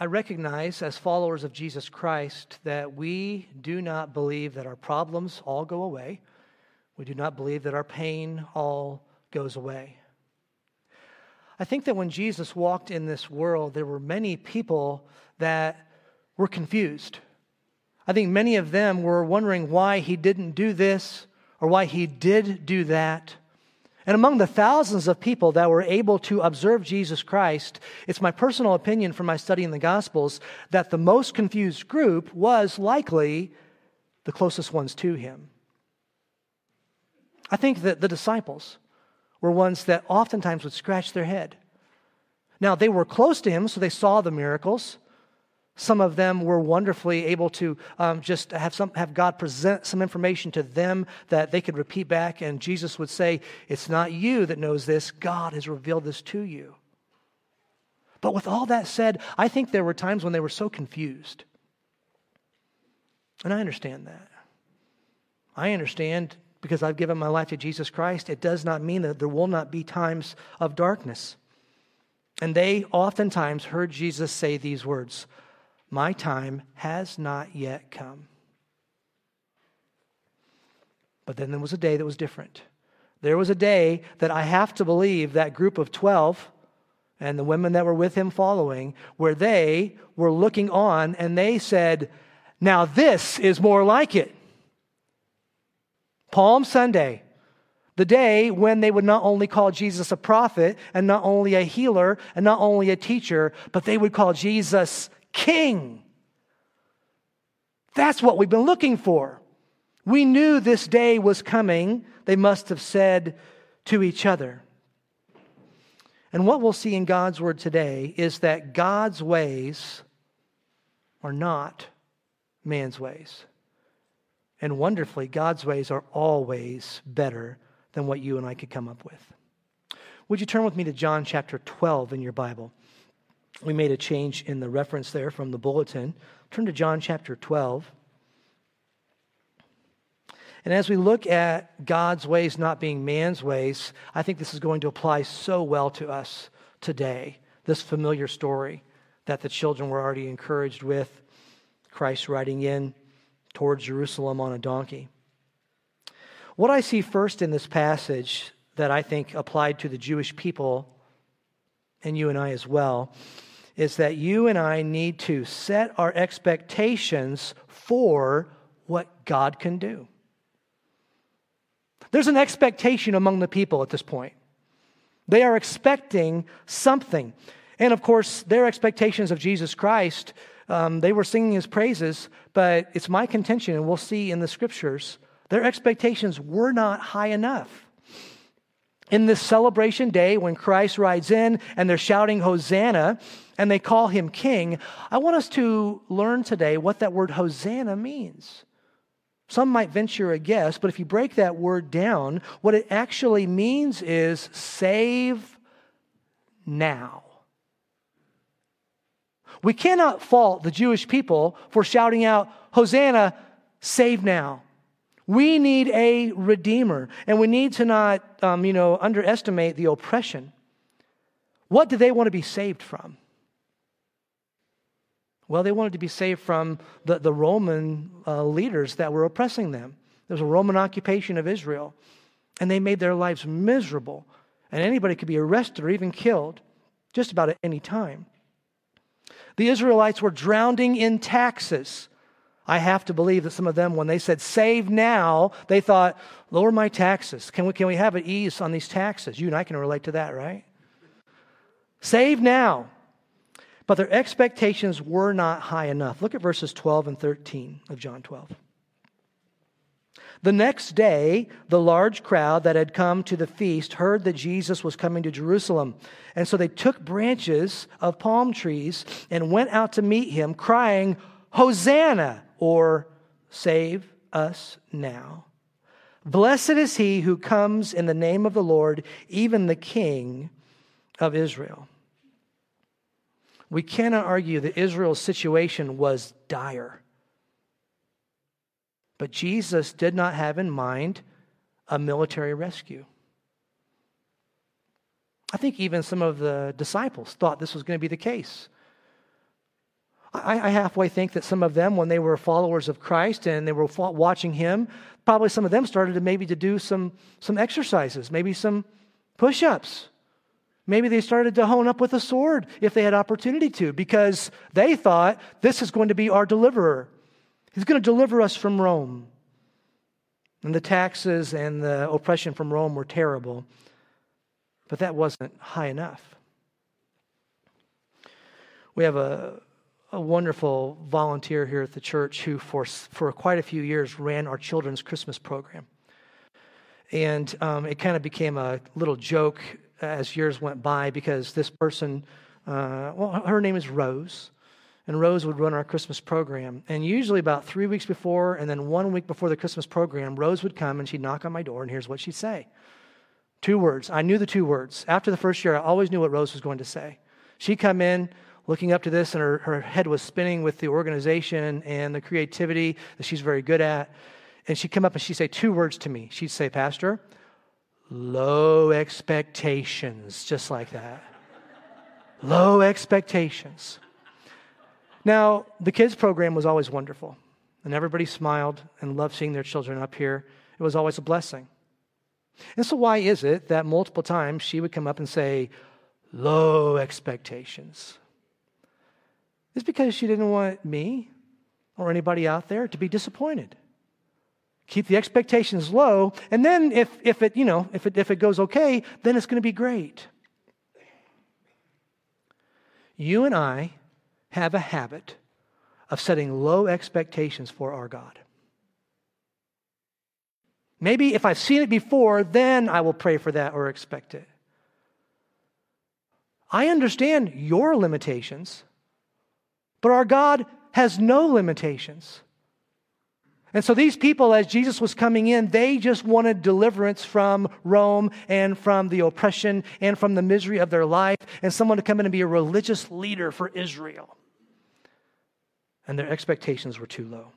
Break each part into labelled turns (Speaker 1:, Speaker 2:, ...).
Speaker 1: I recognize as followers of Jesus Christ that we do not believe that our problems all go away. We do not believe that our pain all goes away. I think that when Jesus walked in this world, there were many people that were confused. I think many of them were wondering why he didn't do this or why he did do that. And among the thousands of people that were able to observe Jesus Christ, it's my personal opinion from my study in the Gospels that the most confused group was likely the closest ones to him. I think that the disciples were ones that oftentimes would scratch their head. Now, they were close to him, so they saw the miracles. Some of them were wonderfully able to um, just have, some, have God present some information to them that they could repeat back, and Jesus would say, It's not you that knows this, God has revealed this to you. But with all that said, I think there were times when they were so confused. And I understand that. I understand because I've given my life to Jesus Christ, it does not mean that there will not be times of darkness. And they oftentimes heard Jesus say these words My time has not yet come. But then there was a day that was different. There was a day that I have to believe that group of 12 and the women that were with him following, where they were looking on and they said, Now this is more like it. Palm Sunday, the day when they would not only call Jesus a prophet and not only a healer and not only a teacher, but they would call Jesus king. That's what we've been looking for. We knew this day was coming, they must have said to each other. And what we'll see in God's word today is that God's ways are not man's ways. And wonderfully, God's ways are always better than what you and I could come up with. Would you turn with me to John chapter 12 in your Bible? We made a change in the reference there from the bulletin. Turn to John chapter 12. And as we look at God's ways not being man's ways, I think this is going to apply so well to us today. This familiar story that the children were already encouraged with, Christ riding in towards Jerusalem on a donkey. What I see first in this passage that I think applied to the Jewish people and you and I as well is that you and I need to set our expectations for what God can do. There's an expectation among the people at this point. They are expecting something. And of course, their expectations of Jesus Christ um, they were singing his praises, but it's my contention, and we'll see in the scriptures, their expectations were not high enough. In this celebration day, when Christ rides in and they're shouting Hosanna and they call him king, I want us to learn today what that word Hosanna means. Some might venture a guess, but if you break that word down, what it actually means is save now. We cannot fault the Jewish people for shouting out, Hosanna, save now. We need a redeemer, and we need to not, um, you know, underestimate the oppression. What do they want to be saved from? Well, they wanted to be saved from the, the Roman uh, leaders that were oppressing them. There was a Roman occupation of Israel, and they made their lives miserable. And anybody could be arrested or even killed just about at any time. The Israelites were drowning in taxes. I have to believe that some of them, when they said save now, they thought, lower my taxes. Can we, can we have an ease on these taxes? You and I can relate to that, right? Save now. But their expectations were not high enough. Look at verses 12 and 13 of John 12. The next day, the large crowd that had come to the feast heard that Jesus was coming to Jerusalem. And so they took branches of palm trees and went out to meet him, crying, Hosanna, or save us now. Blessed is he who comes in the name of the Lord, even the King of Israel. We cannot argue that Israel's situation was dire. But Jesus did not have in mind a military rescue. I think even some of the disciples thought this was going to be the case. I, I halfway think that some of them, when they were followers of Christ and they were watching Him, probably some of them started to maybe to do some, some exercises, maybe some push ups. Maybe they started to hone up with a sword if they had opportunity to, because they thought this is going to be our deliverer. He's going to deliver us from Rome. And the taxes and the oppression from Rome were terrible, but that wasn't high enough. We have a, a wonderful volunteer here at the church who, for, for quite a few years, ran our children's Christmas program. And um, it kind of became a little joke as years went by because this person, uh, well, her name is Rose and Rose would run our Christmas program. And usually, about three weeks before, and then one week before the Christmas program, Rose would come and she'd knock on my door, and here's what she'd say Two words. I knew the two words. After the first year, I always knew what Rose was going to say. She'd come in looking up to this, and her, her head was spinning with the organization and the creativity that she's very good at. And she'd come up and she'd say two words to me. She'd say, Pastor, low expectations, just like that. low expectations. Now, the kids' program was always wonderful, and everybody smiled and loved seeing their children up here. It was always a blessing. And so, why is it that multiple times she would come up and say, low expectations? It's because she didn't want me or anybody out there to be disappointed. Keep the expectations low, and then if, if it, you know, if it, if it goes okay, then it's going to be great. You and I have a habit of setting low expectations for our God. Maybe if I've seen it before, then I will pray for that or expect it. I understand your limitations, but our God has no limitations. And so these people, as Jesus was coming in, they just wanted deliverance from Rome and from the oppression and from the misery of their life, and someone to come in and be a religious leader for Israel and their expectations were too low.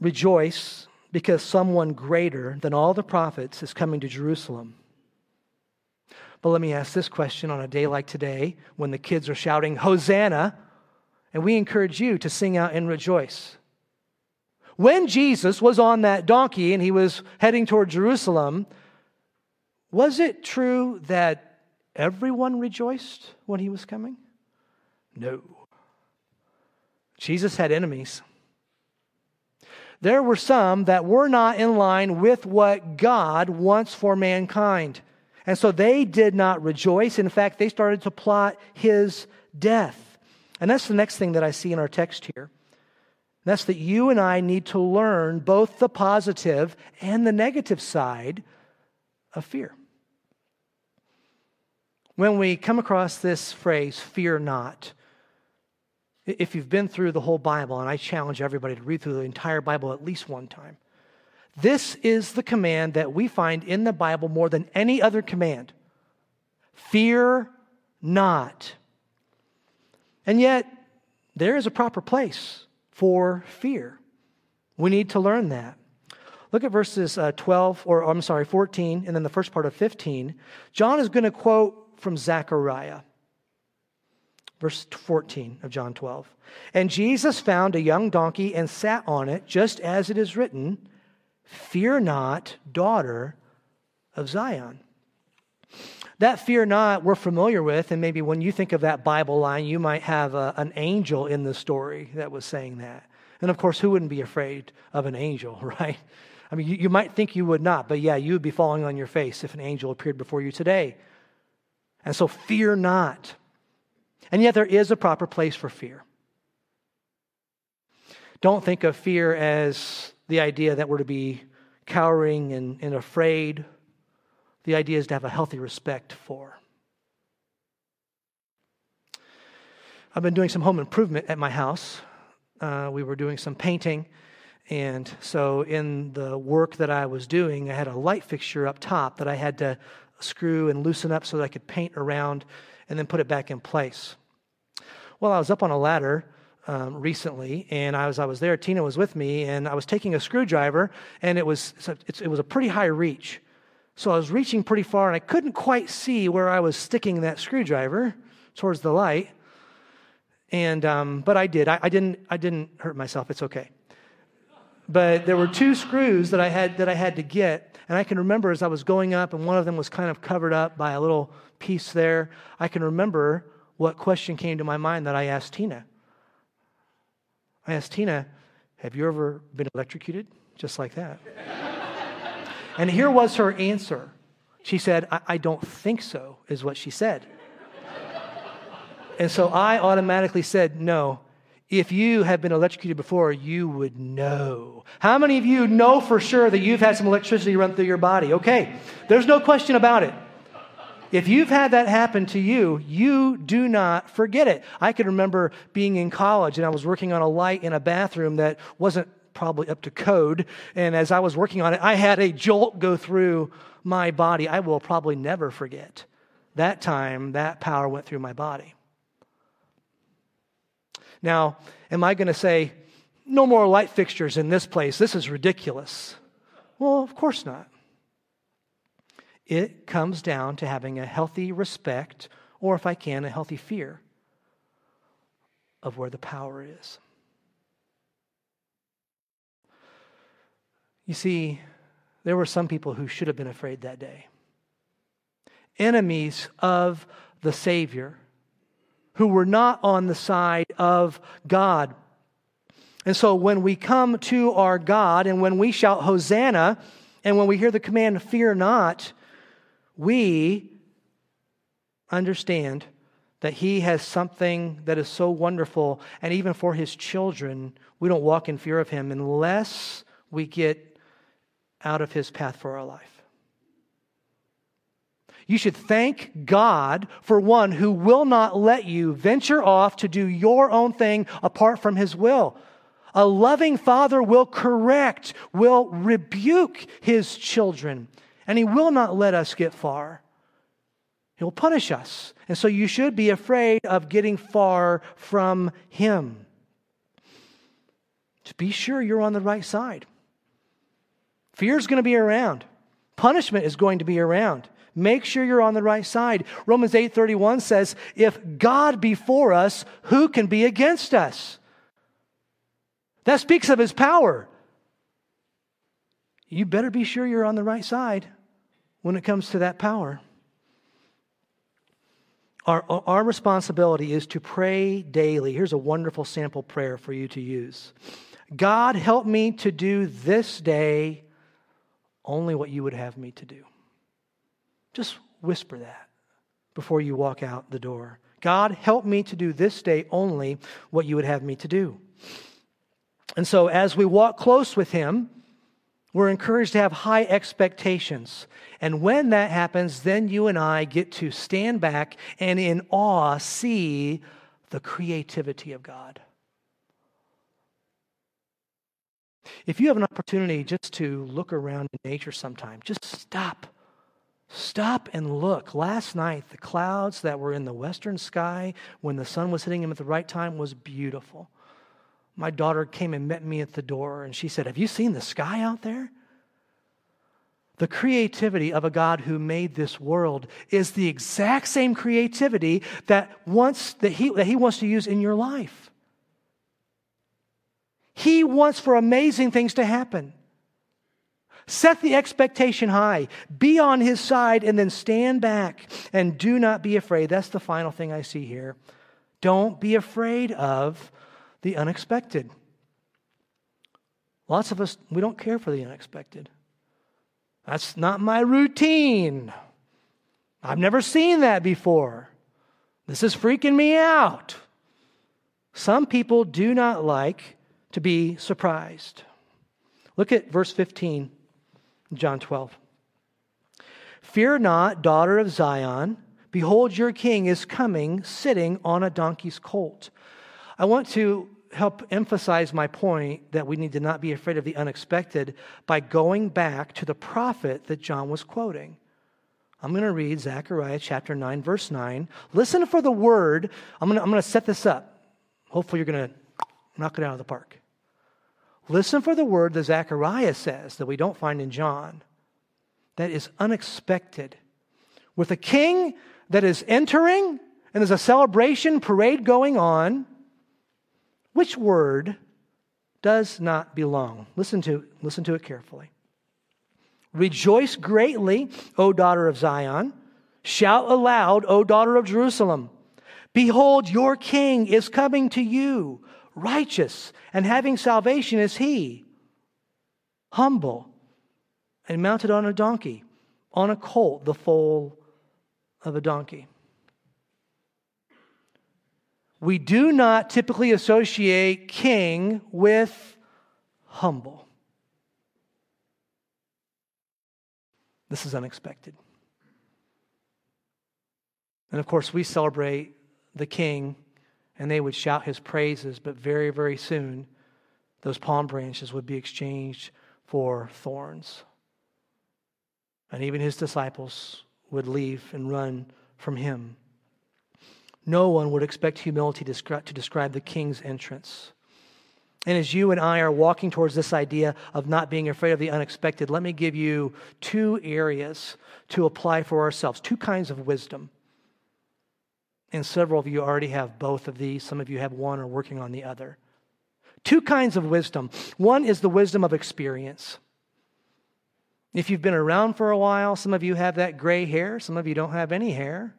Speaker 1: Rejoice because someone greater than all the prophets is coming to Jerusalem. But let me ask this question on a day like today when the kids are shouting, Hosanna, and we encourage you to sing out and rejoice. When Jesus was on that donkey and he was heading toward Jerusalem, was it true that everyone rejoiced when he was coming? No. Jesus had enemies. There were some that were not in line with what God wants for mankind. And so they did not rejoice. In fact, they started to plot his death. And that's the next thing that I see in our text here. That's that you and I need to learn both the positive and the negative side of fear. When we come across this phrase, fear not, if you've been through the whole Bible, and I challenge everybody to read through the entire Bible at least one time, this is the command that we find in the Bible more than any other command fear not. And yet, there is a proper place for fear. We need to learn that. Look at verses uh, 12, or I'm sorry, 14, and then the first part of 15. John is going to quote from Zechariah. Verse 14 of John 12. And Jesus found a young donkey and sat on it, just as it is written, Fear not, daughter of Zion. That fear not, we're familiar with, and maybe when you think of that Bible line, you might have a, an angel in the story that was saying that. And of course, who wouldn't be afraid of an angel, right? I mean, you, you might think you would not, but yeah, you would be falling on your face if an angel appeared before you today. And so fear not. And yet there is a proper place for fear. Don't think of fear as the idea that we're to be cowering and, and afraid. The idea is to have a healthy respect for. I've been doing some home improvement at my house. Uh, we were doing some painting. And so, in the work that I was doing, I had a light fixture up top that I had to screw and loosen up so that I could paint around and then put it back in place. Well, I was up on a ladder um, recently, and I was I was there. Tina was with me, and I was taking a screwdriver, and it was it was a pretty high reach. So I was reaching pretty far and I couldn't quite see where I was sticking that screwdriver towards the light. And, um, but I did. I, I, didn't, I didn't hurt myself. It's okay. But there were two screws that I had, that I had to get. And I can remember as I was going up and one of them was kind of covered up by a little piece there. I can remember what question came to my mind that I asked Tina. I asked Tina, Have you ever been electrocuted? Just like that. And here was her answer. She said, I, I don't think so, is what she said. and so I automatically said, No. If you have been electrocuted before, you would know. How many of you know for sure that you've had some electricity run through your body? Okay, there's no question about it. If you've had that happen to you, you do not forget it. I can remember being in college and I was working on a light in a bathroom that wasn't probably up to code. And as I was working on it, I had a jolt go through my body. I will probably never forget that time that power went through my body. Now, am I going to say, no more light fixtures in this place? This is ridiculous. Well, of course not. It comes down to having a healthy respect, or if I can, a healthy fear of where the power is. You see, there were some people who should have been afraid that day. Enemies of the Savior who were not on the side of God. And so when we come to our God and when we shout Hosanna and when we hear the command, fear not, we understand that He has something that is so wonderful. And even for His children, we don't walk in fear of Him unless we get out of His path for our life. You should thank God for one who will not let you venture off to do your own thing apart from His will. A loving father will correct, will rebuke his children and He will not let us get far. He'll punish us. And so you should be afraid of getting far from Him. To be sure you're on the right side. Fear is going to be around. Punishment is going to be around. Make sure you're on the right side. Romans 8:31 says, "If God be for us, who can be against us?" That speaks of his power you better be sure you're on the right side when it comes to that power. Our, our responsibility is to pray daily. Here's a wonderful sample prayer for you to use God, help me to do this day only what you would have me to do. Just whisper that before you walk out the door. God, help me to do this day only what you would have me to do. And so, as we walk close with Him, we're encouraged to have high expectations. And when that happens, then you and I get to stand back and in awe see the creativity of God. If you have an opportunity just to look around in nature sometime, just stop. Stop and look. Last night, the clouds that were in the western sky when the sun was hitting them at the right time was beautiful my daughter came and met me at the door and she said, Have you seen the sky out there? The creativity of a God who made this world is the exact same creativity that, wants, that, he, that He wants to use in your life. He wants for amazing things to happen. Set the expectation high, be on His side, and then stand back and do not be afraid. That's the final thing I see here. Don't be afraid of the unexpected. Lots of us, we don't care for the unexpected. That's not my routine. I've never seen that before. This is freaking me out. Some people do not like to be surprised. Look at verse 15, John 12. Fear not, daughter of Zion. Behold, your king is coming, sitting on a donkey's colt. I want to help emphasize my point that we need to not be afraid of the unexpected by going back to the prophet that John was quoting. I'm going to read Zechariah chapter 9, verse 9. Listen for the word. I'm going to, I'm going to set this up. Hopefully, you're going to knock it out of the park. Listen for the word that Zechariah says that we don't find in John. that is unexpected, with a king that is entering and there's a celebration parade going on, which word does not belong? Listen to, listen to it carefully. Rejoice greatly, O daughter of Zion. Shout aloud, O daughter of Jerusalem. Behold, your king is coming to you, righteous and having salvation is he, humble and mounted on a donkey, on a colt, the foal of a donkey. We do not typically associate king with humble. This is unexpected. And of course, we celebrate the king and they would shout his praises, but very, very soon those palm branches would be exchanged for thorns. And even his disciples would leave and run from him. No one would expect humility to describe the king's entrance. And as you and I are walking towards this idea of not being afraid of the unexpected, let me give you two areas to apply for ourselves, two kinds of wisdom. And several of you already have both of these. Some of you have one or working on the other. Two kinds of wisdom. One is the wisdom of experience. If you've been around for a while, some of you have that gray hair, some of you don't have any hair.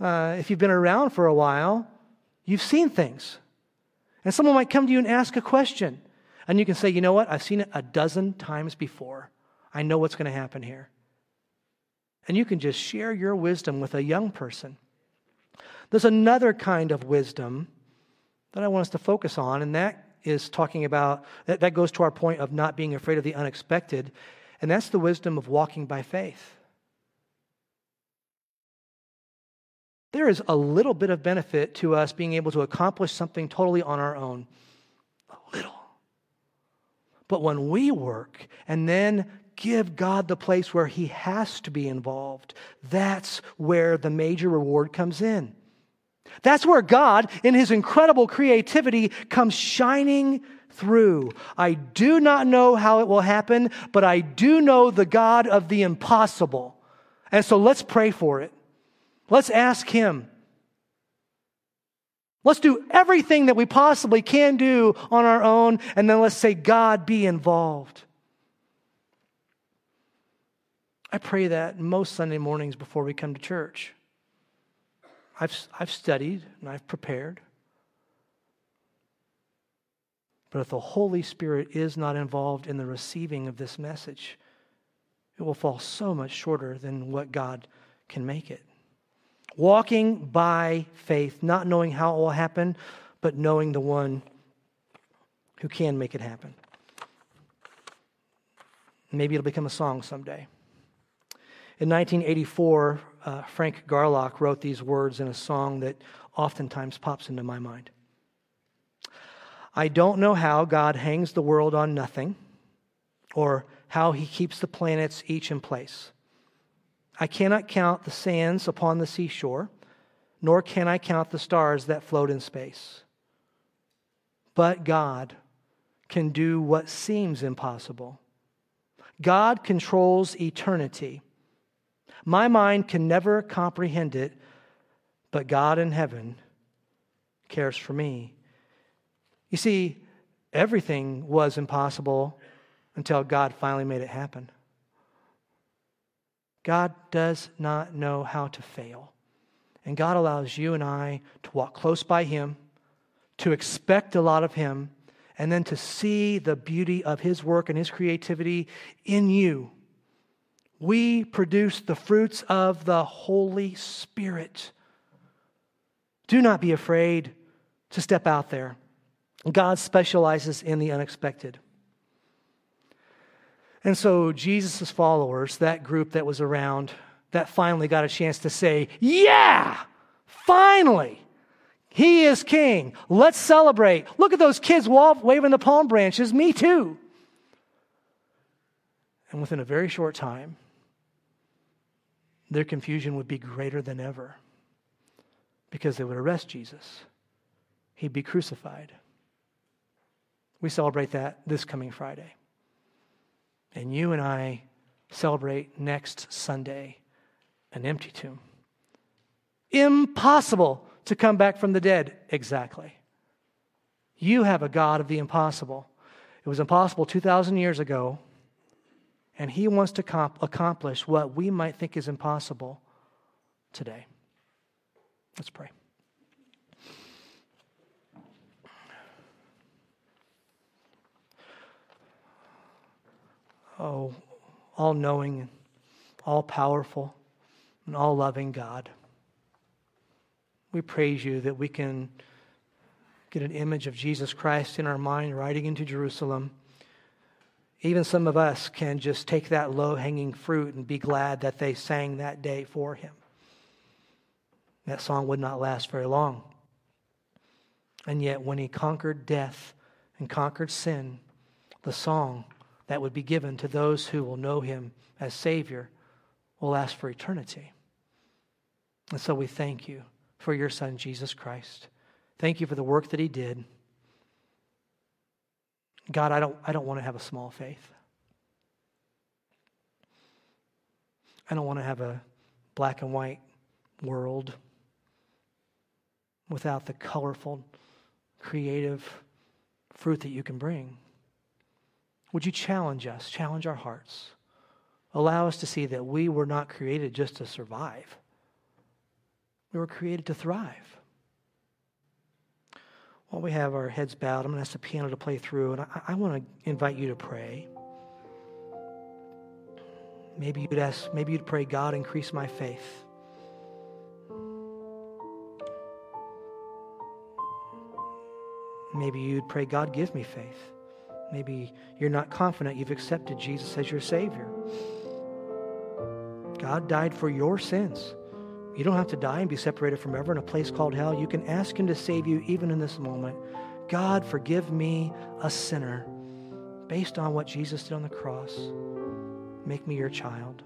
Speaker 1: Uh, if you've been around for a while, you've seen things. And someone might come to you and ask a question. And you can say, you know what? I've seen it a dozen times before. I know what's going to happen here. And you can just share your wisdom with a young person. There's another kind of wisdom that I want us to focus on, and that is talking about, that, that goes to our point of not being afraid of the unexpected, and that's the wisdom of walking by faith. There is a little bit of benefit to us being able to accomplish something totally on our own. A little. But when we work and then give God the place where He has to be involved, that's where the major reward comes in. That's where God, in His incredible creativity, comes shining through. I do not know how it will happen, but I do know the God of the impossible. And so let's pray for it. Let's ask Him. Let's do everything that we possibly can do on our own, and then let's say, God, be involved. I pray that most Sunday mornings before we come to church. I've, I've studied and I've prepared. But if the Holy Spirit is not involved in the receiving of this message, it will fall so much shorter than what God can make it. Walking by faith, not knowing how it will happen, but knowing the one who can make it happen. Maybe it'll become a song someday. In 1984, uh, Frank Garlock wrote these words in a song that oftentimes pops into my mind. I don't know how God hangs the world on nothing or how he keeps the planets each in place. I cannot count the sands upon the seashore, nor can I count the stars that float in space. But God can do what seems impossible. God controls eternity. My mind can never comprehend it, but God in heaven cares for me. You see, everything was impossible until God finally made it happen. God does not know how to fail. And God allows you and I to walk close by Him, to expect a lot of Him, and then to see the beauty of His work and His creativity in you. We produce the fruits of the Holy Spirit. Do not be afraid to step out there. God specializes in the unexpected. And so Jesus' followers, that group that was around, that finally got a chance to say, Yeah, finally, he is king. Let's celebrate. Look at those kids waving the palm branches. Me too. And within a very short time, their confusion would be greater than ever because they would arrest Jesus. He'd be crucified. We celebrate that this coming Friday. And you and I celebrate next Sunday an empty tomb. Impossible to come back from the dead. Exactly. You have a God of the impossible. It was impossible 2,000 years ago, and He wants to comp- accomplish what we might think is impossible today. Let's pray. Oh, all knowing, all powerful, and all loving God. We praise you that we can get an image of Jesus Christ in our mind riding into Jerusalem. Even some of us can just take that low hanging fruit and be glad that they sang that day for him. That song would not last very long. And yet, when he conquered death and conquered sin, the song that would be given to those who will know him as Savior will last for eternity. And so we thank you for your Son, Jesus Christ. Thank you for the work that he did. God, I don't, I don't want to have a small faith. I don't want to have a black and white world without the colorful, creative fruit that you can bring. Would you challenge us, challenge our hearts? Allow us to see that we were not created just to survive, we were created to thrive. While we have our heads bowed, I'm going to ask the piano to play through, and I, I want to invite you to pray. Maybe you'd ask, maybe you'd pray, God, increase my faith. Maybe you'd pray, God, give me faith. Maybe you're not confident you've accepted Jesus as your Savior. God died for your sins. You don't have to die and be separated from ever in a place called hell. You can ask Him to save you even in this moment. God, forgive me, a sinner, based on what Jesus did on the cross. Make me your child.